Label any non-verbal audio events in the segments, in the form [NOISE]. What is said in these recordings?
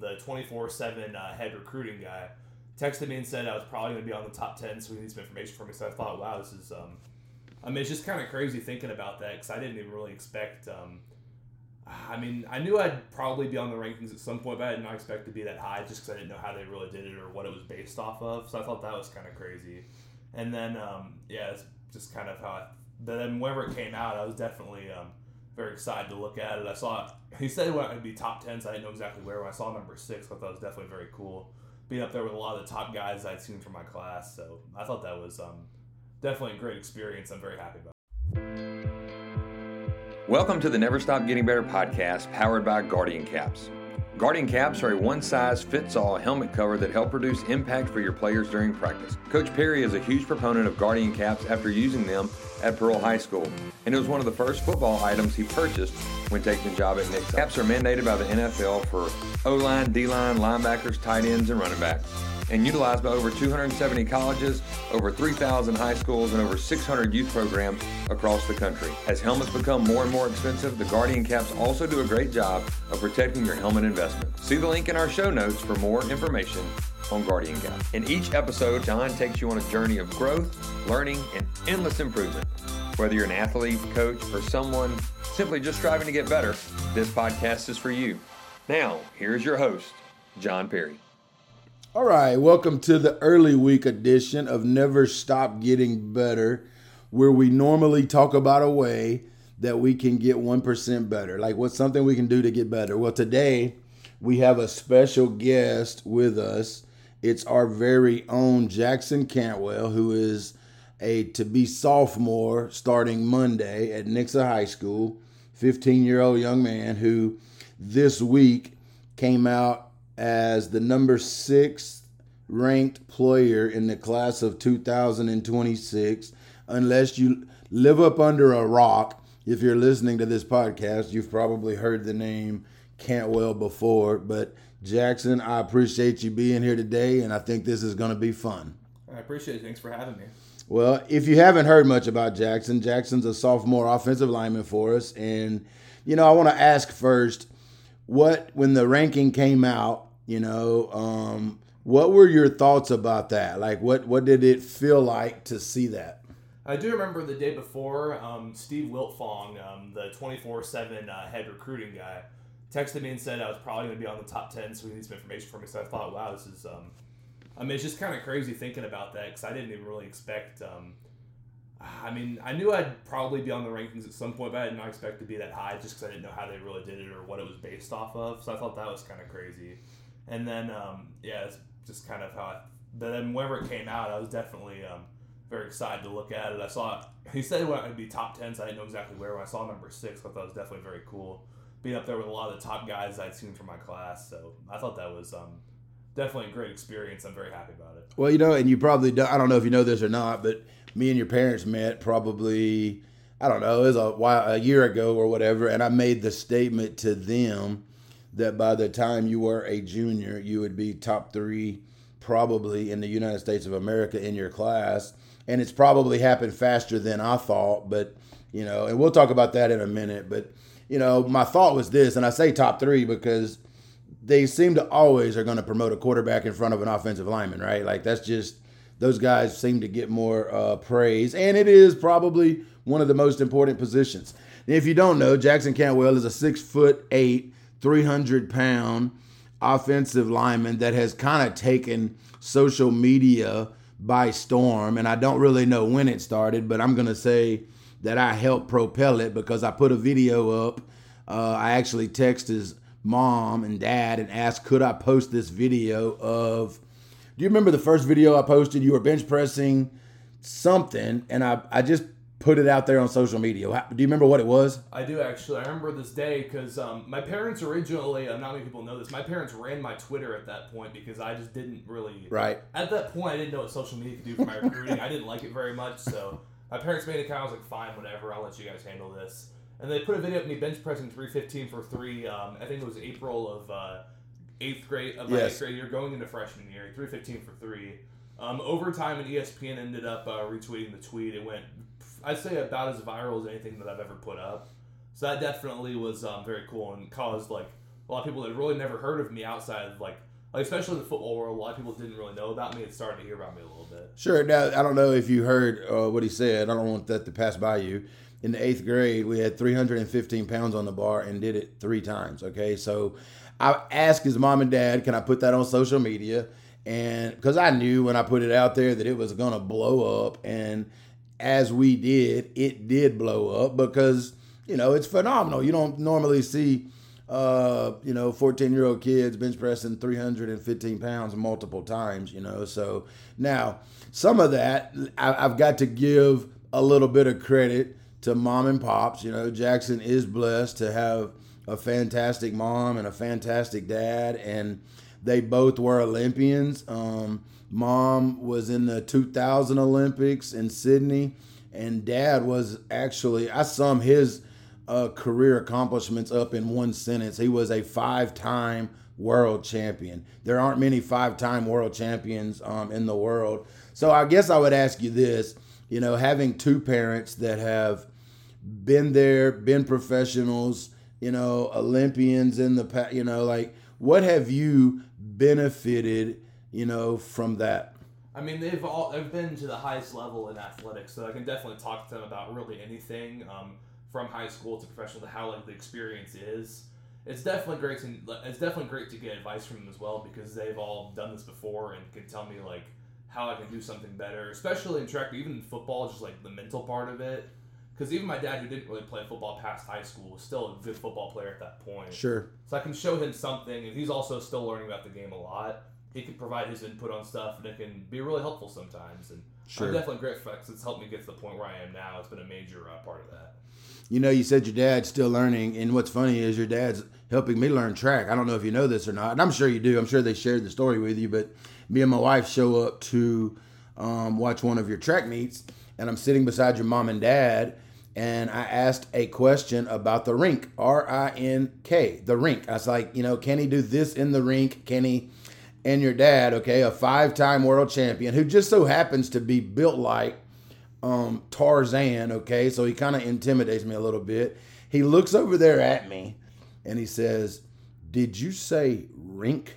the 24 7 uh, head recruiting guy, texted me and said I was probably going to be on the top 10, so he needs some information for me. So I thought, wow, this is, um, I mean, it's just kind of crazy thinking about that because I didn't even really expect. Um, I mean, I knew I'd probably be on the rankings at some point, but I did not expect to be that high just because I didn't know how they really did it or what it was based off of. So I thought that was kind of crazy. And then, um, yeah, it's just kind of how I. Then whenever it came out, I was definitely um, very excited to look at it. I saw he said it would be top ten, so I didn't know exactly where. When I saw number six, I thought that was definitely very cool. Being up there with a lot of the top guys I'd seen from my class, so I thought that was um, definitely a great experience. I'm very happy about. Welcome to the Never Stop Getting Better podcast powered by Guardian Caps. Guardian Caps are a one size fits all helmet cover that help reduce impact for your players during practice. Coach Perry is a huge proponent of Guardian Caps after using them at Pearl High School, and it was one of the first football items he purchased when taking the job at Nick. Caps are mandated by the NFL for O line, D line, linebackers, tight ends, and running backs and utilized by over 270 colleges, over 3,000 high schools, and over 600 youth programs across the country. As helmets become more and more expensive, the Guardian caps also do a great job of protecting your helmet investment. See the link in our show notes for more information on Guardian Cap. In each episode, John takes you on a journey of growth, learning, and endless improvement. Whether you're an athlete, coach, or someone simply just striving to get better, this podcast is for you. Now, here's your host, John Perry. All right, welcome to the early week edition of Never Stop Getting Better, where we normally talk about a way that we can get 1% better. Like what's something we can do to get better? Well, today we have a special guest with us. It's our very own Jackson Cantwell, who is a to be sophomore starting Monday at Nixa High School, 15 year old young man who this week came out as the number six ranked player in the class of 2026. Unless you live up under a rock, if you're listening to this podcast, you've probably heard the name Cantwell before. But Jackson, I appreciate you being here today, and I think this is going to be fun. I appreciate it. Thanks for having me. Well, if you haven't heard much about Jackson, Jackson's a sophomore offensive lineman for us. And, you know, I want to ask first what, when the ranking came out, you know, um, what were your thoughts about that? Like, what what did it feel like to see that? I do remember the day before, um, Steve Wiltfong, um, the 24 uh, 7 head recruiting guy, texted me and said I was probably going to be on the top 10, so he needs some information for me. So I thought, wow, this is, um, I mean, it's just kind of crazy thinking about that because I didn't even really expect, um, I mean, I knew I'd probably be on the rankings at some point, but I did not expect to be that high just because I didn't know how they really did it or what it was based off of. So I thought that was kind of crazy. And then, um, yeah, it's just kind of how I. But then whenever it came out, I was definitely um, very excited to look at it. I saw it. he said it would be top ten, so I didn't know exactly where. When I saw number six, I thought that was definitely very cool. Being up there with a lot of the top guys I'd seen from my class, so I thought that was um, definitely a great experience. I'm very happy about it. Well, you know, and you probably don't, I don't know if you know this or not, but me and your parents met probably I don't know, it was a while a year ago or whatever, and I made the statement to them that by the time you were a junior, you would be top three probably in the United States of America in your class. And it's probably happened faster than I thought, but you know, and we'll talk about that in a minute. But you know, my thought was this, and I say top three because they seem to always are going to promote a quarterback in front of an offensive lineman, right? Like that's just those guys seem to get more uh, praise, and it is probably one of the most important positions. If you don't know, Jackson Cantwell is a six foot eight 300 pound offensive lineman that has kind of taken social media by storm. And I don't really know when it started, but I'm going to say that I helped propel it because I put a video up. Uh, I actually texted his mom and dad and asked, could I post this video of. Do you remember the first video I posted? You were bench pressing something, and I, I just put it out there on social media. Do you remember what it was? I do actually. I remember this day because um, my parents originally, uh, not many people know this, my parents ran my Twitter at that point because I just didn't really. Right. At that point, I didn't know what social media could do for my recruiting. I didn't like it very much, so my parents made an account. I was like, fine, whatever, I'll let you guys handle this. And they put a video of me bench pressing 315 for three. Um, I think it was April of uh, eighth grade, of my yes. eighth grade year, going into freshman year, 315 for three. Um, overtime, and ESPN ended up uh, retweeting the tweet. It went I'd say about as viral as anything that I've ever put up. So that definitely was um, very cool and caused like a lot of people that really never heard of me outside of like, like especially in the football world, a lot of people didn't really know about me. and started to hear about me a little bit. Sure. Now I don't know if you heard uh, what he said. I don't want that to pass by you. In the eighth grade, we had 315 pounds on the bar and did it three times. Okay, so I asked his mom and dad, "Can I put that on social media?" And because I knew when I put it out there that it was gonna blow up, and as we did, it did blow up because you know it's phenomenal. You don't normally see uh, you know, 14 year old kids bench pressing 315 pounds multiple times, you know. So now, some of that, I, have got to give a little bit of credit to mom and pops. You know, Jackson is blessed to have a fantastic mom and a fantastic dad, and they both were Olympians. Um, mom was in the 2000 Olympics in Sydney, and dad was actually, I sum his uh, career accomplishments up in one sentence. He was a five time world champion. There aren't many five time world champions um, in the world. So I guess I would ask you this you know, having two parents that have been there, been professionals, you know, Olympians in the past, you know, like what have you benefited, you know, from that? I mean, they've all they've been to the highest level in athletics, so I can definitely talk to them about really anything. Um, from high school to professional to how like the experience is. It's definitely great to it's definitely great to get advice from them as well because they've all done this before and can tell me like how I can do something better, especially in track, even in football, just like the mental part of it. Because even my dad, who didn't really play football past high school, was still a good football player at that point. Sure. So I can show him something, and he's also still learning about the game a lot. He can provide his input on stuff, and it can be really helpful sometimes. And sure. I'm definitely grateful because it's helped me get to the point where I am now. It's been a major uh, part of that you know, you said your dad's still learning, and what's funny is your dad's helping me learn track. I don't know if you know this or not, and I'm sure you do. I'm sure they shared the story with you, but me and my wife show up to um, watch one of your track meets, and I'm sitting beside your mom and dad, and I asked a question about the rink, R I N K, the rink. I was like, you know, can he do this in the rink? Can he? And your dad, okay, a five time world champion who just so happens to be built like um, Tarzan, okay? So he kind of intimidates me a little bit. He looks over there at me and he says, Did you say rink?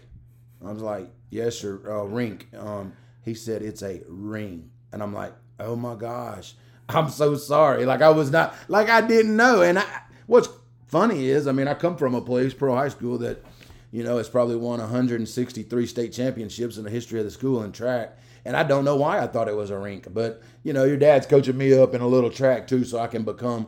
I was like, Yes, sir, uh, rink. Um, he said, It's a ring. And I'm like, Oh my gosh, [LAUGHS] I'm so sorry. Like, I was not, like, I didn't know. And I, what's funny is, I mean, I come from a place, Pearl High School, that, you know, it's probably won 163 state championships in the history of the school in track and I don't know why I thought it was a rink. But you know, your dad's coaching me up in a little track too, so I can become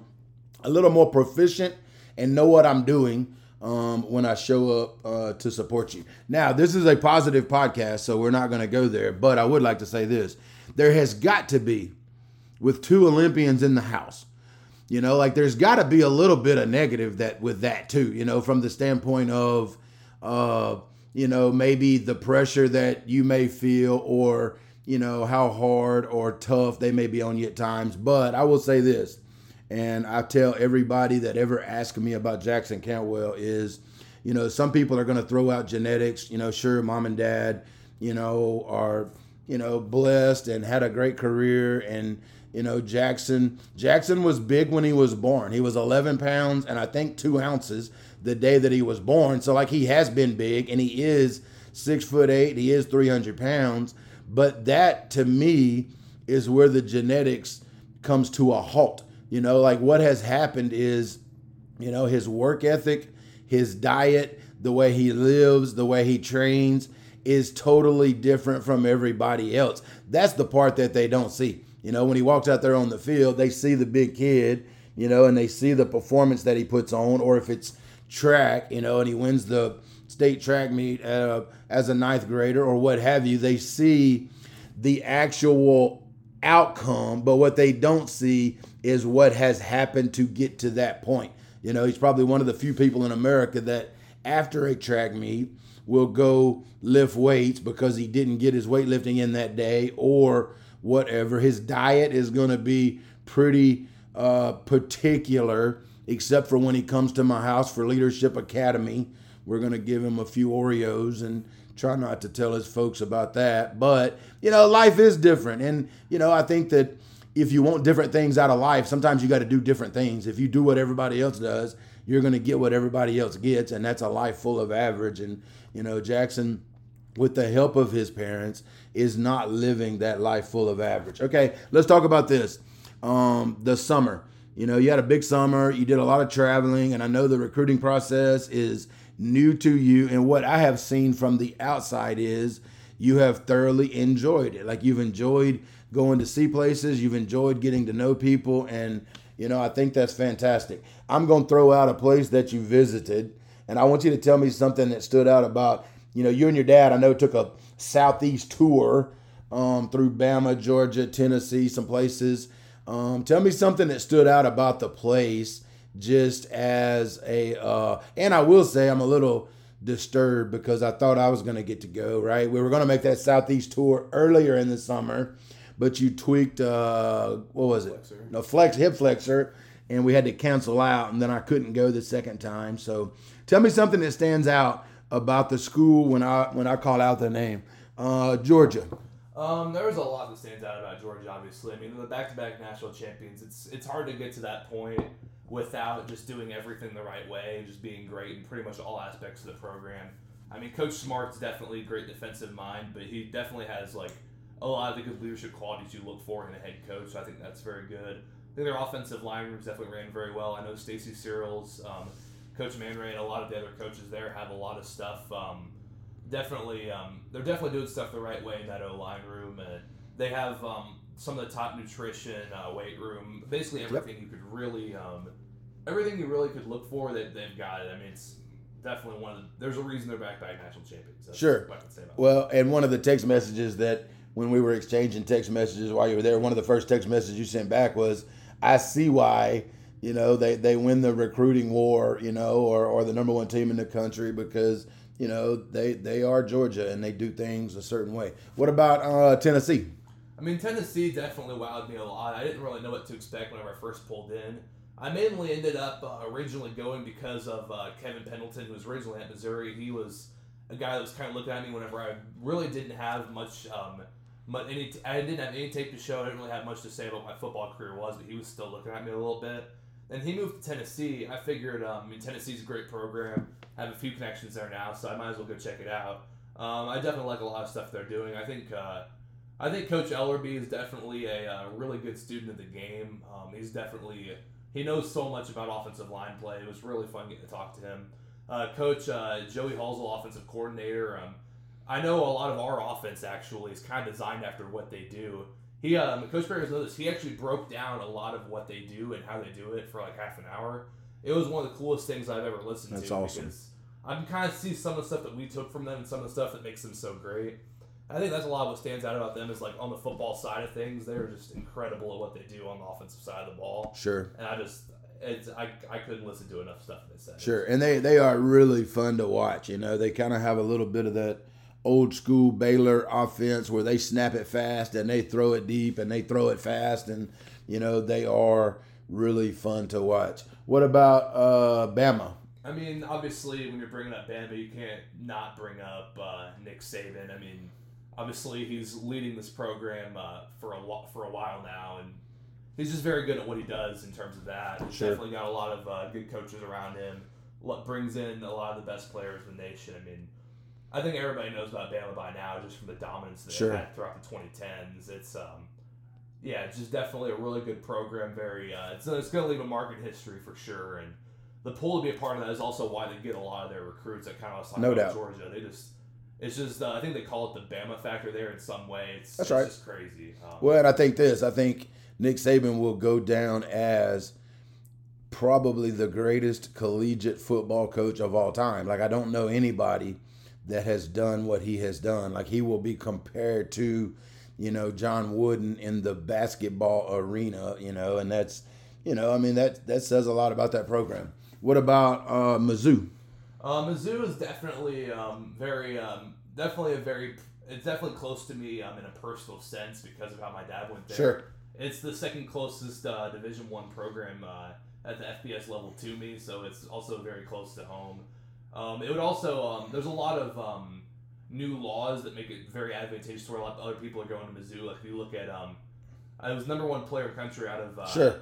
a little more proficient and know what I'm doing um, when I show up uh, to support you. Now, this is a positive podcast, so we're not going to go there. But I would like to say this: there has got to be, with two Olympians in the house. You know, like there's got to be a little bit of negative that with that too. You know, from the standpoint of, uh, you know, maybe the pressure that you may feel or you know, how hard or tough they may be on you at times. But I will say this, and I tell everybody that ever asks me about Jackson Cantwell is, you know, some people are going to throw out genetics. You know, sure, mom and dad, you know, are, you know, blessed and had a great career. And, you know, Jackson, Jackson was big when he was born. He was 11 pounds and I think two ounces the day that he was born. So, like, he has been big and he is six foot eight. He is 300 pounds but that to me is where the genetics comes to a halt. You know, like what has happened is, you know, his work ethic, his diet, the way he lives, the way he trains is totally different from everybody else. That's the part that they don't see. You know, when he walks out there on the field, they see the big kid, you know, and they see the performance that he puts on, or if it's track, you know, and he wins the state track meet uh, as a ninth grader or what have you, they see the actual outcome, but what they don't see is what has happened to get to that point. You know, he's probably one of the few people in America that after a track meet will go lift weights because he didn't get his weightlifting in that day or whatever. His diet is going to be pretty uh, particular, except for when he comes to my house for Leadership Academy we're going to give him a few Oreos and try not to tell his folks about that. But, you know, life is different. And, you know, I think that if you want different things out of life, sometimes you got to do different things. If you do what everybody else does, you're going to get what everybody else gets, and that's a life full of average. And you know, Jackson, with the help of his parents, is not living that life full of average. Okay, let's talk about this. Um, the summer. You know, you had a big summer. You did a lot of traveling, and I know the recruiting process is new to you. And what I have seen from the outside is you have thoroughly enjoyed it. Like you've enjoyed going to see places, you've enjoyed getting to know people, and you know, I think that's fantastic. I'm going to throw out a place that you visited, and I want you to tell me something that stood out about, you know, you and your dad, I know, took a southeast tour um, through Bama, Georgia, Tennessee, some places. Um, tell me something that stood out about the place just as a, uh, and I will say I'm a little disturbed because I thought I was going to get to go, right? We were going to make that southeast tour earlier in the summer but you tweaked uh, what was it? Flexor. No flex hip flexor, and we had to cancel out, and then I couldn't go the second time. So, tell me something that stands out about the school when I when I call out the name, uh, Georgia. Um, there's a lot that stands out about Georgia. Obviously, I mean the back-to-back national champions. It's it's hard to get to that point without just doing everything the right way and just being great in pretty much all aspects of the program. I mean, Coach Smart's definitely a great defensive mind, but he definitely has like a lot of the good leadership qualities you look for in a head coach. So I think that's very good. I think their offensive line rooms definitely ran very well. I know Stacy Searels, um, Coach Manray, and a lot of the other coaches there have a lot of stuff. Um, definitely, um, they're definitely doing stuff the right way in that O line room, and they have um, some of the top nutrition, uh, weight room, basically everything yep. you could really, um, everything you really could look for. That they've got it. I mean, it's definitely one of the, there's a reason they're back by national champions. That's sure. Well, and one of the text messages that when we were exchanging text messages while you were there, one of the first text messages you sent back was, "I see why." You know, they, they win the recruiting war, you know, or, or the number one team in the country because, you know, they, they are Georgia and they do things a certain way. What about uh, Tennessee? I mean, Tennessee definitely wowed me a lot. I didn't really know what to expect whenever I first pulled in. I mainly ended up uh, originally going because of uh, Kevin Pendleton, who was originally at Missouri. He was a guy that was kind of looking at me whenever I really didn't have much um, but any I didn't have any tape to show. I didn't really have much to say about my football career was, but he was still looking at me a little bit. Then he moved to Tennessee. I figured, um, I mean, Tennessee's a great program. I have a few connections there now, so I might as well go check it out. Um, I definitely like a lot of stuff they're doing. I think, uh, I think Coach Elarbee is definitely a uh, really good student of the game. Um, he's definitely he knows so much about offensive line play. It was really fun getting to talk to him. Uh, Coach uh, Joey Halzle, offensive coordinator. Um, I know a lot of our offense actually is kind of designed after what they do. He, um, Coach Perry knows this. He actually broke down a lot of what they do and how they do it for like half an hour. It was one of the coolest things I've ever listened That's to. That's awesome. I can kind of see some of the stuff that we took from them and some of the stuff that makes them so great. I think that's a lot of what stands out about them is like on the football side of things, they're just incredible at what they do on the offensive side of the ball. Sure. And I just it's I, I couldn't listen to enough stuff they said. Sure. And they they are really fun to watch. You know, they kind of have a little bit of that old school Baylor offense where they snap it fast and they throw it deep and they throw it fast and you know they are really fun to watch. What about uh, Bama? I mean, obviously, when you're bringing up Bama, you can't not bring up uh, Nick Saban. I mean, obviously, he's leading this program uh, for a lo- for a while now, and he's just very good at what he does in terms of that. He's sure. definitely got a lot of uh, good coaches around him. Brings in a lot of the best players in the nation. I mean, I think everybody knows about Bama by now, just from the dominance they sure. had throughout the 2010s. It's um, yeah, it's just definitely a really good program. Very, uh, it's it's going to leave a mark in history for sure. And the pool to be a part of that is also why they get a lot of their recruits. That kind of talking no doubt. Georgia. They just it's just uh, I think they call it the Bama factor there in some way. It's, That's it's right. just crazy. Um, well, and I think this. I think Nick Saban will go down as probably the greatest collegiate football coach of all time. Like I don't know anybody that has done what he has done. Like he will be compared to, you know, John Wooden in the basketball arena, you know, and that's, you know, I mean that that says a lot about that program. What about uh, Mizzou? Uh, Mizzou is definitely um, very, um, definitely a very, it's definitely close to me um, in a personal sense because of how my dad went there. Sure. It's the second closest uh, Division One program uh, at the FBS level to me, so it's also very close to home. Um, it would also um, there's a lot of um, new laws that make it very advantageous to where a lot of other people are going to Mizzou. Like if you look at um, I was number one player in country out of uh, sure.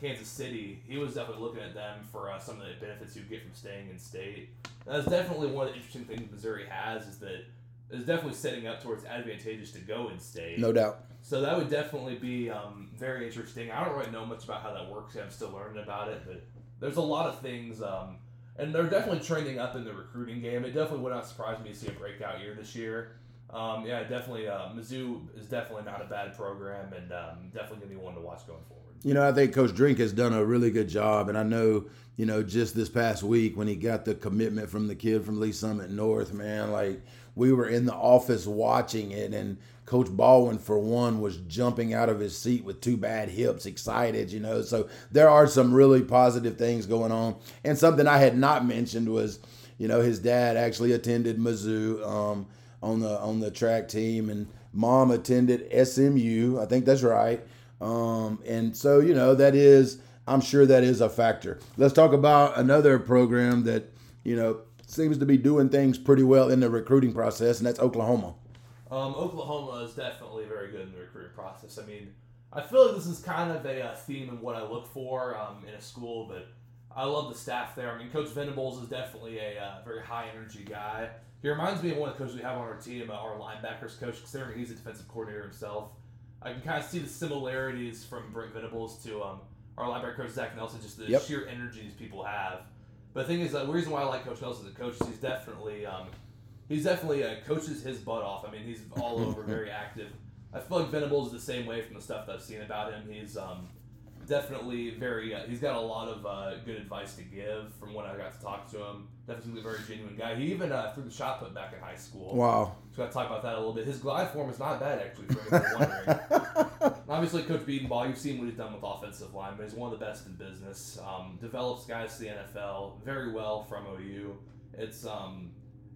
Kansas City, he was definitely looking at them for uh, some of the benefits you get from staying in state. That's definitely one of the interesting things Missouri has is that it's definitely setting up towards advantageous to go in state. No doubt. So that would definitely be um, very interesting. I don't really know much about how that works. I'm still learning about it, but there's a lot of things, um, and they're definitely trending up in the recruiting game. It definitely would not surprise me to see a breakout year this year. Um, yeah, definitely. Uh, Mizzou is definitely not a bad program, and um, definitely going to be one to watch going forward. You know, I think Coach Drink has done a really good job, and I know, you know, just this past week when he got the commitment from the kid from Lee Summit North, man, like we were in the office watching it, and Coach Baldwin, for one, was jumping out of his seat with two bad hips, excited, you know. So there are some really positive things going on. And something I had not mentioned was, you know, his dad actually attended Mizzou um, on the on the track team, and mom attended SMU. I think that's right. Um, and so, you know, that is, I'm sure that is a factor. Let's talk about another program that, you know, seems to be doing things pretty well in the recruiting process, and that's Oklahoma. Um, Oklahoma is definitely very good in the recruiting process. I mean, I feel like this is kind of a, uh, theme in what I look for um, in a school, but I love the staff there. I mean, Coach Venables is definitely a uh, very high energy guy. He reminds me of one of the coaches we have on our team, uh, our linebackers coach, considering he's a defensive coordinator himself. I can kind of see the similarities from Brent Venables to um, our linebacker coach Zach Nelson, just the Yep. sheer energy these people have. But the thing is, uh, the reason why I like Coach Nelson as a coach is he's definitely um, he's definitely uh, coaches his butt off. I mean, he's all over, [LAUGHS] very active. I feel like Venables is the same way from the stuff that I've seen about him. He's um, definitely very. Uh, he's got a lot of uh, good advice to give from when I got to talk to him. Definitely a very genuine guy. He even uh, threw the shot put back in high school. Wow. So I talk about that a little bit. His glide form is not bad actually. For anyone wondering. [LAUGHS] Obviously, Coach Bedenbaugh, you've seen what he's done with offensive linemen. He's one of the best in business. Um, develops guys to the NFL very well from OU. It's um,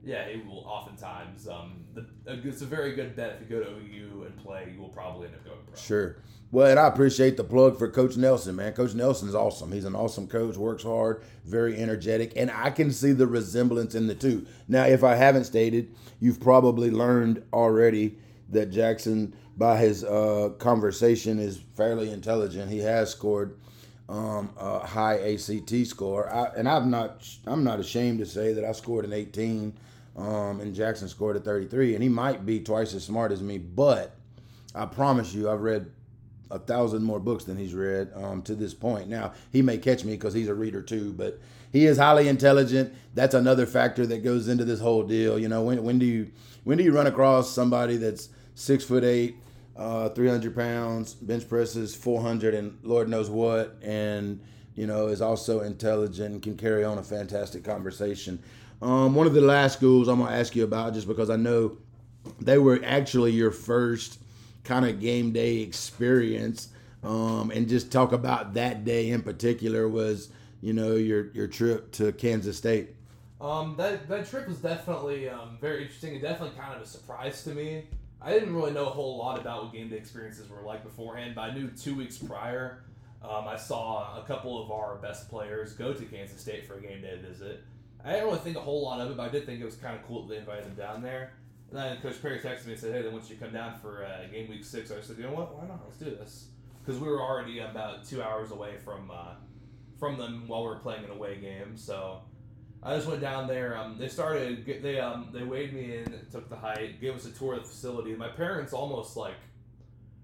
yeah, he will oftentimes. Um, the, it's a very good bet if you go to OU and play. You will probably end up going pro. Sure. Well, and I appreciate the plug for Coach Nelson, man. Coach Nelson's awesome. He's an awesome coach, works hard, very energetic, and I can see the resemblance in the two. Now, if I haven't stated, you've probably learned already that Jackson, by his uh, conversation, is fairly intelligent. He has scored um, a high ACT score, I, and I'm not I'm not ashamed to say that I scored an 18, um, and Jackson scored a 33, and he might be twice as smart as me, but I promise you, I've read a thousand more books than he's read um, to this point. Now he may catch me because he's a reader too, but he is highly intelligent. That's another factor that goes into this whole deal. You know, when when do you when do you run across somebody that's six foot eight, uh, three hundred pounds, bench presses four hundred, and Lord knows what, and you know is also intelligent and can carry on a fantastic conversation. Um, one of the last schools I'm gonna ask you about, just because I know they were actually your first kind of game day experience um, and just talk about that day in particular was you know your your trip to Kansas State Um, that that trip was definitely um, very interesting and definitely kind of a surprise to me. I didn't really know a whole lot about what game day experiences were like beforehand, but I knew two weeks prior. Um, I saw a couple of our best players go to Kansas State for a game day visit. I didn't really think a whole lot of it, but I did think it was kind of cool that they invited them down there. And then Coach Perry texted me and said, "Hey, then once you come down for uh, game week six, I said, you know what? Why not? Let's do this." Because we were already about two hours away from uh, from them while we were playing an away game, so I just went down there. Um, they started. They um, they weighed me in, took the height, gave us a tour of the facility. My parents almost like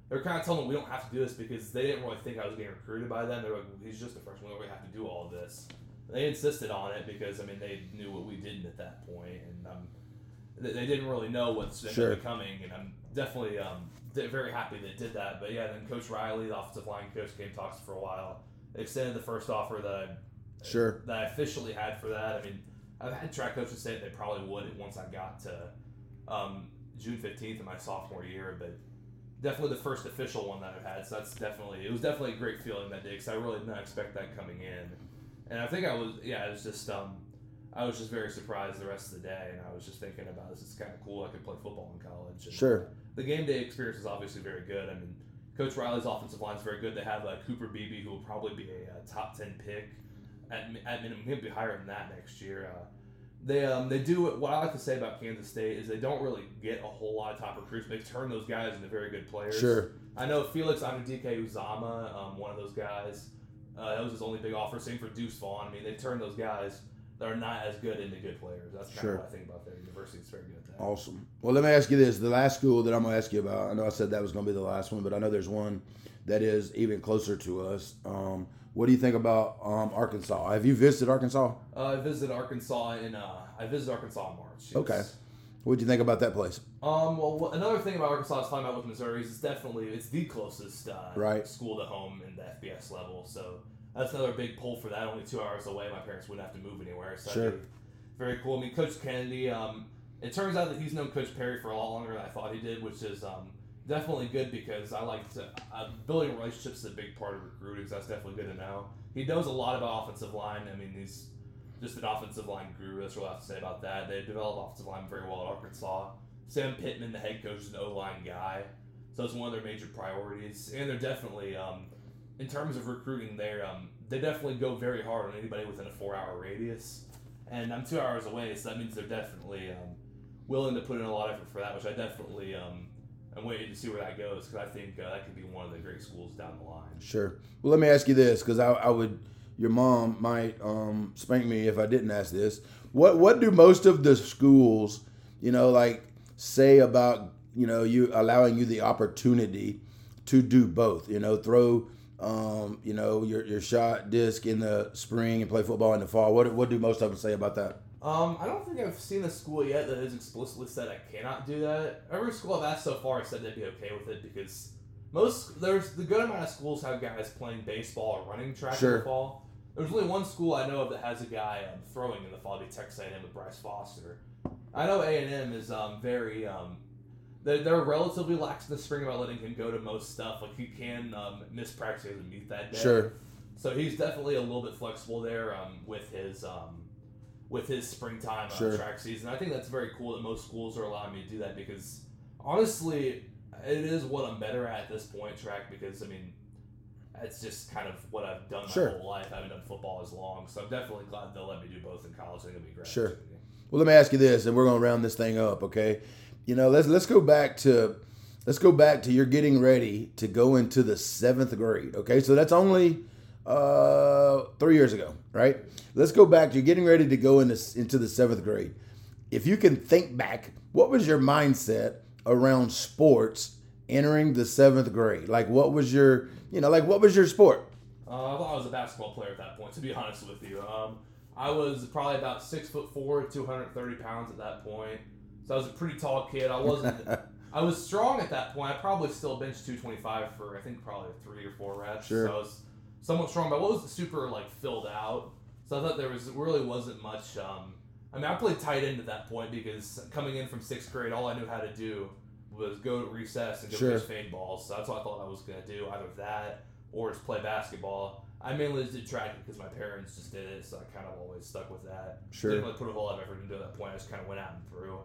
they were kind of telling me we don't have to do this because they didn't really think I was getting recruited by them. They're like, he's just a freshman. We don't really have to do all this. They insisted on it because I mean they knew what we didn't at that point, and um, they, they didn't really know what's Sure. coming. And I'm definitely um, very happy they did that. But yeah, then Coach Riley, the offensive line coach, came talks for a while. Extended the first offer that I Sure. that I officially had for that. I mean, I've had track coaches say they probably would once I got to um, June fifteenth of my sophomore year, but definitely the first official one that I've had. So that's definitely it was definitely a great feeling that day because I really did not expect that coming in, and I think I was yeah it was just um I was just very surprised the rest of the day, and I was just thinking about this is kind of cool. I could play football in college. And, Sure. the game day experience is obviously very good. I mean, Coach Riley's offensive line is very good. They have uh, Cooper Beebe, who will probably be a, uh top ten pick at, at minimum. He'll be higher than that next year. Uh, they um, they do what I like to say about Kansas State is they don't really get a whole lot of top recruits. They turn those guys into very good players. Sure. I know Felix Anudike Uzama, um, one of those guys. Uh, that was his only big offer. Same for Deuce Vaughn. I mean, they turned those guys that are not as good into good players. That's kind Sure. of what I think about their university. It's very good at that. Awesome. Well, let me ask you this: the last school that I'm going to ask you about. I know I said that was going to be the last one, but I know there's one that is even closer to us. Um, what do you think about um, Arkansas? Have you visited Arkansas? Uh, I visited Arkansas in uh, I visited Arkansas in March. It Okay. was- What do you think about that place? Um. Well, another thing about Arkansas I was talking about with Missouri is it's definitely it's the closest uh, Right. school to home in the FBS level. So that's another big pull for that. Only two hours away, my parents wouldn't have to move anywhere. So Sure. very cool. I mean, Coach Kennedy. Um, it turns out that he's known Coach Perry for a lot longer than I thought he did, which is um, definitely good because I like to uh, building relationships is a big part of recruiting. So that's definitely good to know. He knows a lot about offensive line. I mean, he's just an offensive line guru. That's what I have to say about that. They developed offensive line very well at Arkansas. Sam Pittman, the head coach, is an O line guy, so it's one of their major priorities. And they're definitely, um, in terms of recruiting, they're um, they definitely go very hard on anybody within a four hour radius. And I'm two hours away, so that means they're definitely um, willing to put in a lot of effort for that, which I definitely um, I'm waiting to see where that goes because I think uh, that could be one of the great schools down the line. Sure. Well, let me ask you this, because I, I would, your mom might um, spank me if I didn't ask this. What What do most of the schools, you know, like say about you know you allowing you the opportunity to do both? You know, throw, um, you know, your your shot disc in the spring and play football in the fall. What What do most of them say about that? Um, I don't think I've seen a school yet that has explicitly said I cannot do that. Every school I've asked so far has said they'd be okay with it because most there's the good amount of schools have guys playing baseball or running track in Sure. the fall. There's only one school I know of that has a guy um, throwing in the fall. It'd be Texas A&M with Bryce Foster. I know A&M is um, very um, they're, they're relatively lax in the spring about letting him go to most stuff. Like he can um, miss practice and meet that day. Sure. So he's definitely a little bit flexible there um, with his um, with his springtime uh, Sure. track season. I think that's very cool that most schools are allowing me to do that because honestly, it is what I'm better at at this point track because I mean. It's just kind of what I've done my Sure. whole life. I haven't done football as long, so I'm definitely glad they'll let me do both in college. I think it'll be great. Sure. Well, let me ask you this, and we're gonna round this thing up, okay? You know, let's let's go back to let's go back to you're getting ready to go into the seventh grade, okay? So that's only uh, three years ago, right? Let's go back. You're getting ready to go into into the seventh grade. If you can think back, what was your mindset around sports entering the seventh grade? Like, what was your you know, like what was your sport? Uh, I thought I was a basketball player at that point, to be [LAUGHS] honest with you. Um, I was probably about six foot four, two hundred thirty pounds at that point. So I was a pretty tall kid. I wasn't. [LAUGHS] I was strong at that point. I probably still benched two twenty five for I think probably three or four reps. Sure. So I was somewhat strong, but I wasn't super like filled out. So I thought there was really wasn't much. Um, I mean, I played tight end at that point because coming in from sixth grade, all I knew how to do was go to recess and go Sure. pitch fade balls. So that's what I thought I was gonna do, either that or just play basketball. I mainly just did track because my parents just did it, so I kind of always stuck with that. Sure. Didn't really put a whole lot of effort into it at that point. I just kind of went out and threw.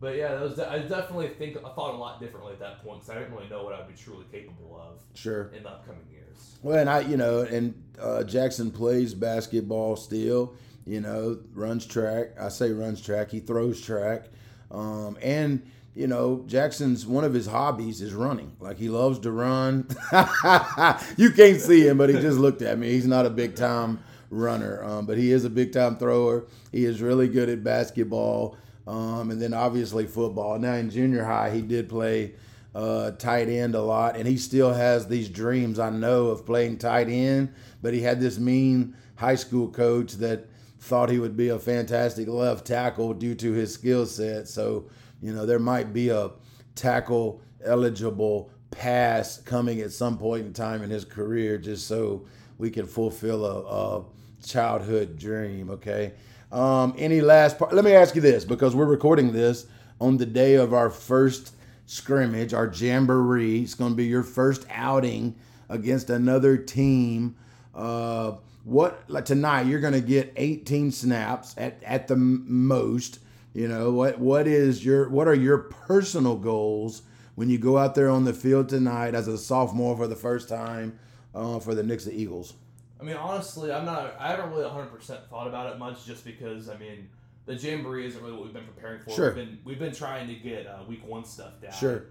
But yeah, that was I definitely think I thought a lot differently at that point because I didn't really know what I'd be truly capable of Sure. in the upcoming years. Well, and I, you know, and uh, Jackson plays basketball still. You know, runs track. I say runs track. He throws track, um, and you know, Jackson's one of his hobbies is running. Like he loves to run. [LAUGHS] you can't see him, but he just looked at me. He's not a big time runner, um, but he is a big time thrower. He is really good at basketball, um, and then obviously football. Now in junior high, he did play uh, tight end a lot, and he still has these dreams. I know of playing tight end, but he had this mean high school coach that thought he would be a fantastic left tackle due to his skill set. So you know there might be a tackle eligible pass coming at some point in time in his career, just so we can fulfill a, a childhood dream. Okay. Um, any last part? Let me ask you this because we're recording this on the day of our first scrimmage, our jamboree. It's going to be your first outing against another team. Uh, what like tonight? You're going to get 18 snaps at at the most. You know what? What is your what are your personal goals when you go out there on the field tonight as a sophomore for the first time uh, for the Nixa Eagles? I mean, honestly, I'm not. I haven't really 100 percent thought about it much, just because I mean, the jamboree isn't really what we've been preparing for. Sure. We've been we've been trying to get uh, week one stuff down. Sure.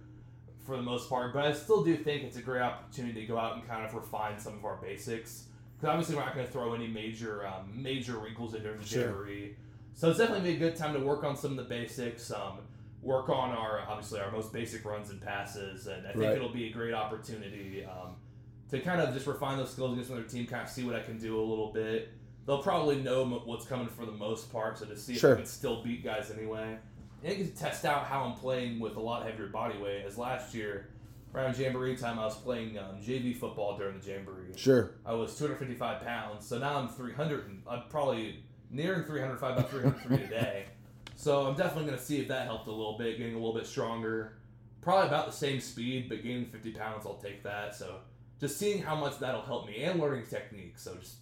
For the most part, but I still do think it's a great opportunity to go out and kind of refine some of our basics. because obviously we're not going to throw any major um, major wrinkles into the Sure. jamboree. So it's definitely be a good time to work on some of the basics. Um, work on our obviously our most basic runs and passes, and I think Right. it'll be a great opportunity um, to kind of just refine those skills against another team, kind of see what I can do a little bit. They'll probably know what's coming for the most part, so to see if I can still beat guys anyway. And you can test out how I'm playing with a lot heavier body weight. As last year, around Jamboree time, I was playing um, JV football during the Jamboree. Sure. I was 255 pounds, so now I'm 300. And, I'm probably nearing 305, about 303 today. So I'm definitely going to see if that helped a little bit, getting a little bit stronger. Probably about the same speed, but gaining 50 pounds, I'll take that. So just seeing how much that'll help me and learning techniques. So just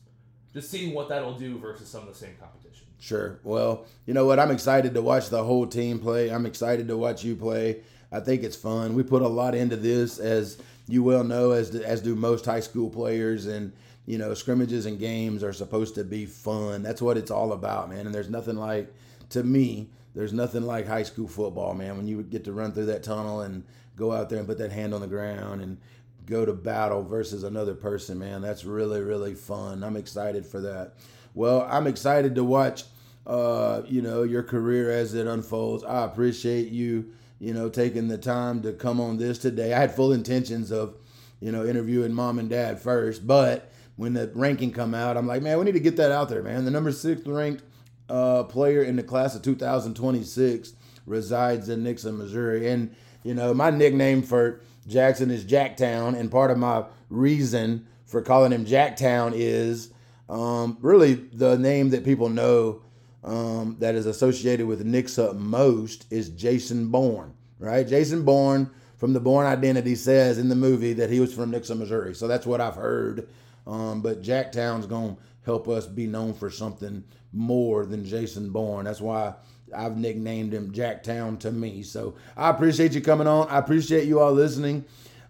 just seeing what that'll do versus some of the same competition. Sure. Well, you know what? I'm excited to watch the whole team play. I'm excited to watch you play. I think it's fun. We put a lot into this, as you well know, as as do most high school players. And you know, scrimmages and games are supposed to be fun. That's what it's all about, man. And there's nothing like, to me, there's nothing like high school football, man. When you get to run through that tunnel and go out there and put that hand on the ground and go to battle versus another person, man. That's really, really fun. I'm excited for that. Well, I'm excited to watch, uh, you know, your career as it unfolds. I appreciate you, you know, taking the time to come on this today. I had full intentions of, you know, interviewing mom and dad first, but when the ranking come out, I'm like, man, we need to get that out there, man. The number six ranked uh, player in the class of 2026 resides in Nixa, Missouri, and you know, my nickname for Jackson is Jacktown, and part of my reason for calling him Jacktown is um, really the name that people know um, that is associated with Nixa most is Jason Bourne, right? Jason Bourne from the Bourne Identity says in the movie that he was from Nixa, Missouri. So that's what I've heard. Um, but Jacktown's going to help us be known for something more than Jason Bourne. That's why I've nicknamed him Jacktown to me. So I appreciate you coming on. I appreciate you all listening.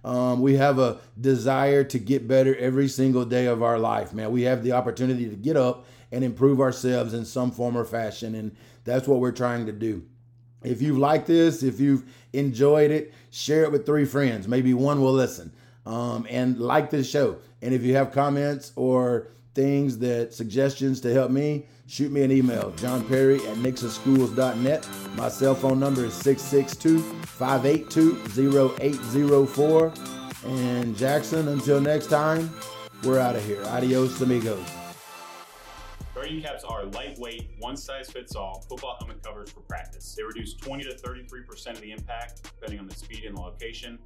Um, we have a desire to get better every single day of our life, man. We have the opportunity to get up and improve ourselves in some form or fashion, and that's what we're trying to do. If you've liked this, if you've enjoyed it, share it with three friends. Maybe one will listen. Um, and like this show. And if you have comments or things that suggestions to help me, shoot me an email, John Perry at nixaschools.net. My cell phone number is 662 582 0804. And Jackson, until next time, we're out of here. Adios, amigos. Guardian caps are lightweight, one size fits all football helmet covers for practice. They reduce 20 to 33% of the impact, depending on the speed and the location.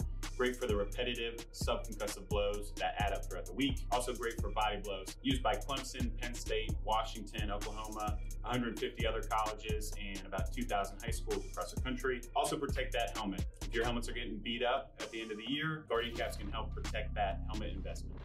Great for the repetitive, subconcussive blows that add up throughout the week. Also great for body blows. Used by Clemson, Penn State, Washington, Oklahoma, 150 other colleges, and about 2,000 high schools across the country. Also protect that helmet. If your helmets are getting beat up at the end of the year, Guardian caps can help protect that helmet investment.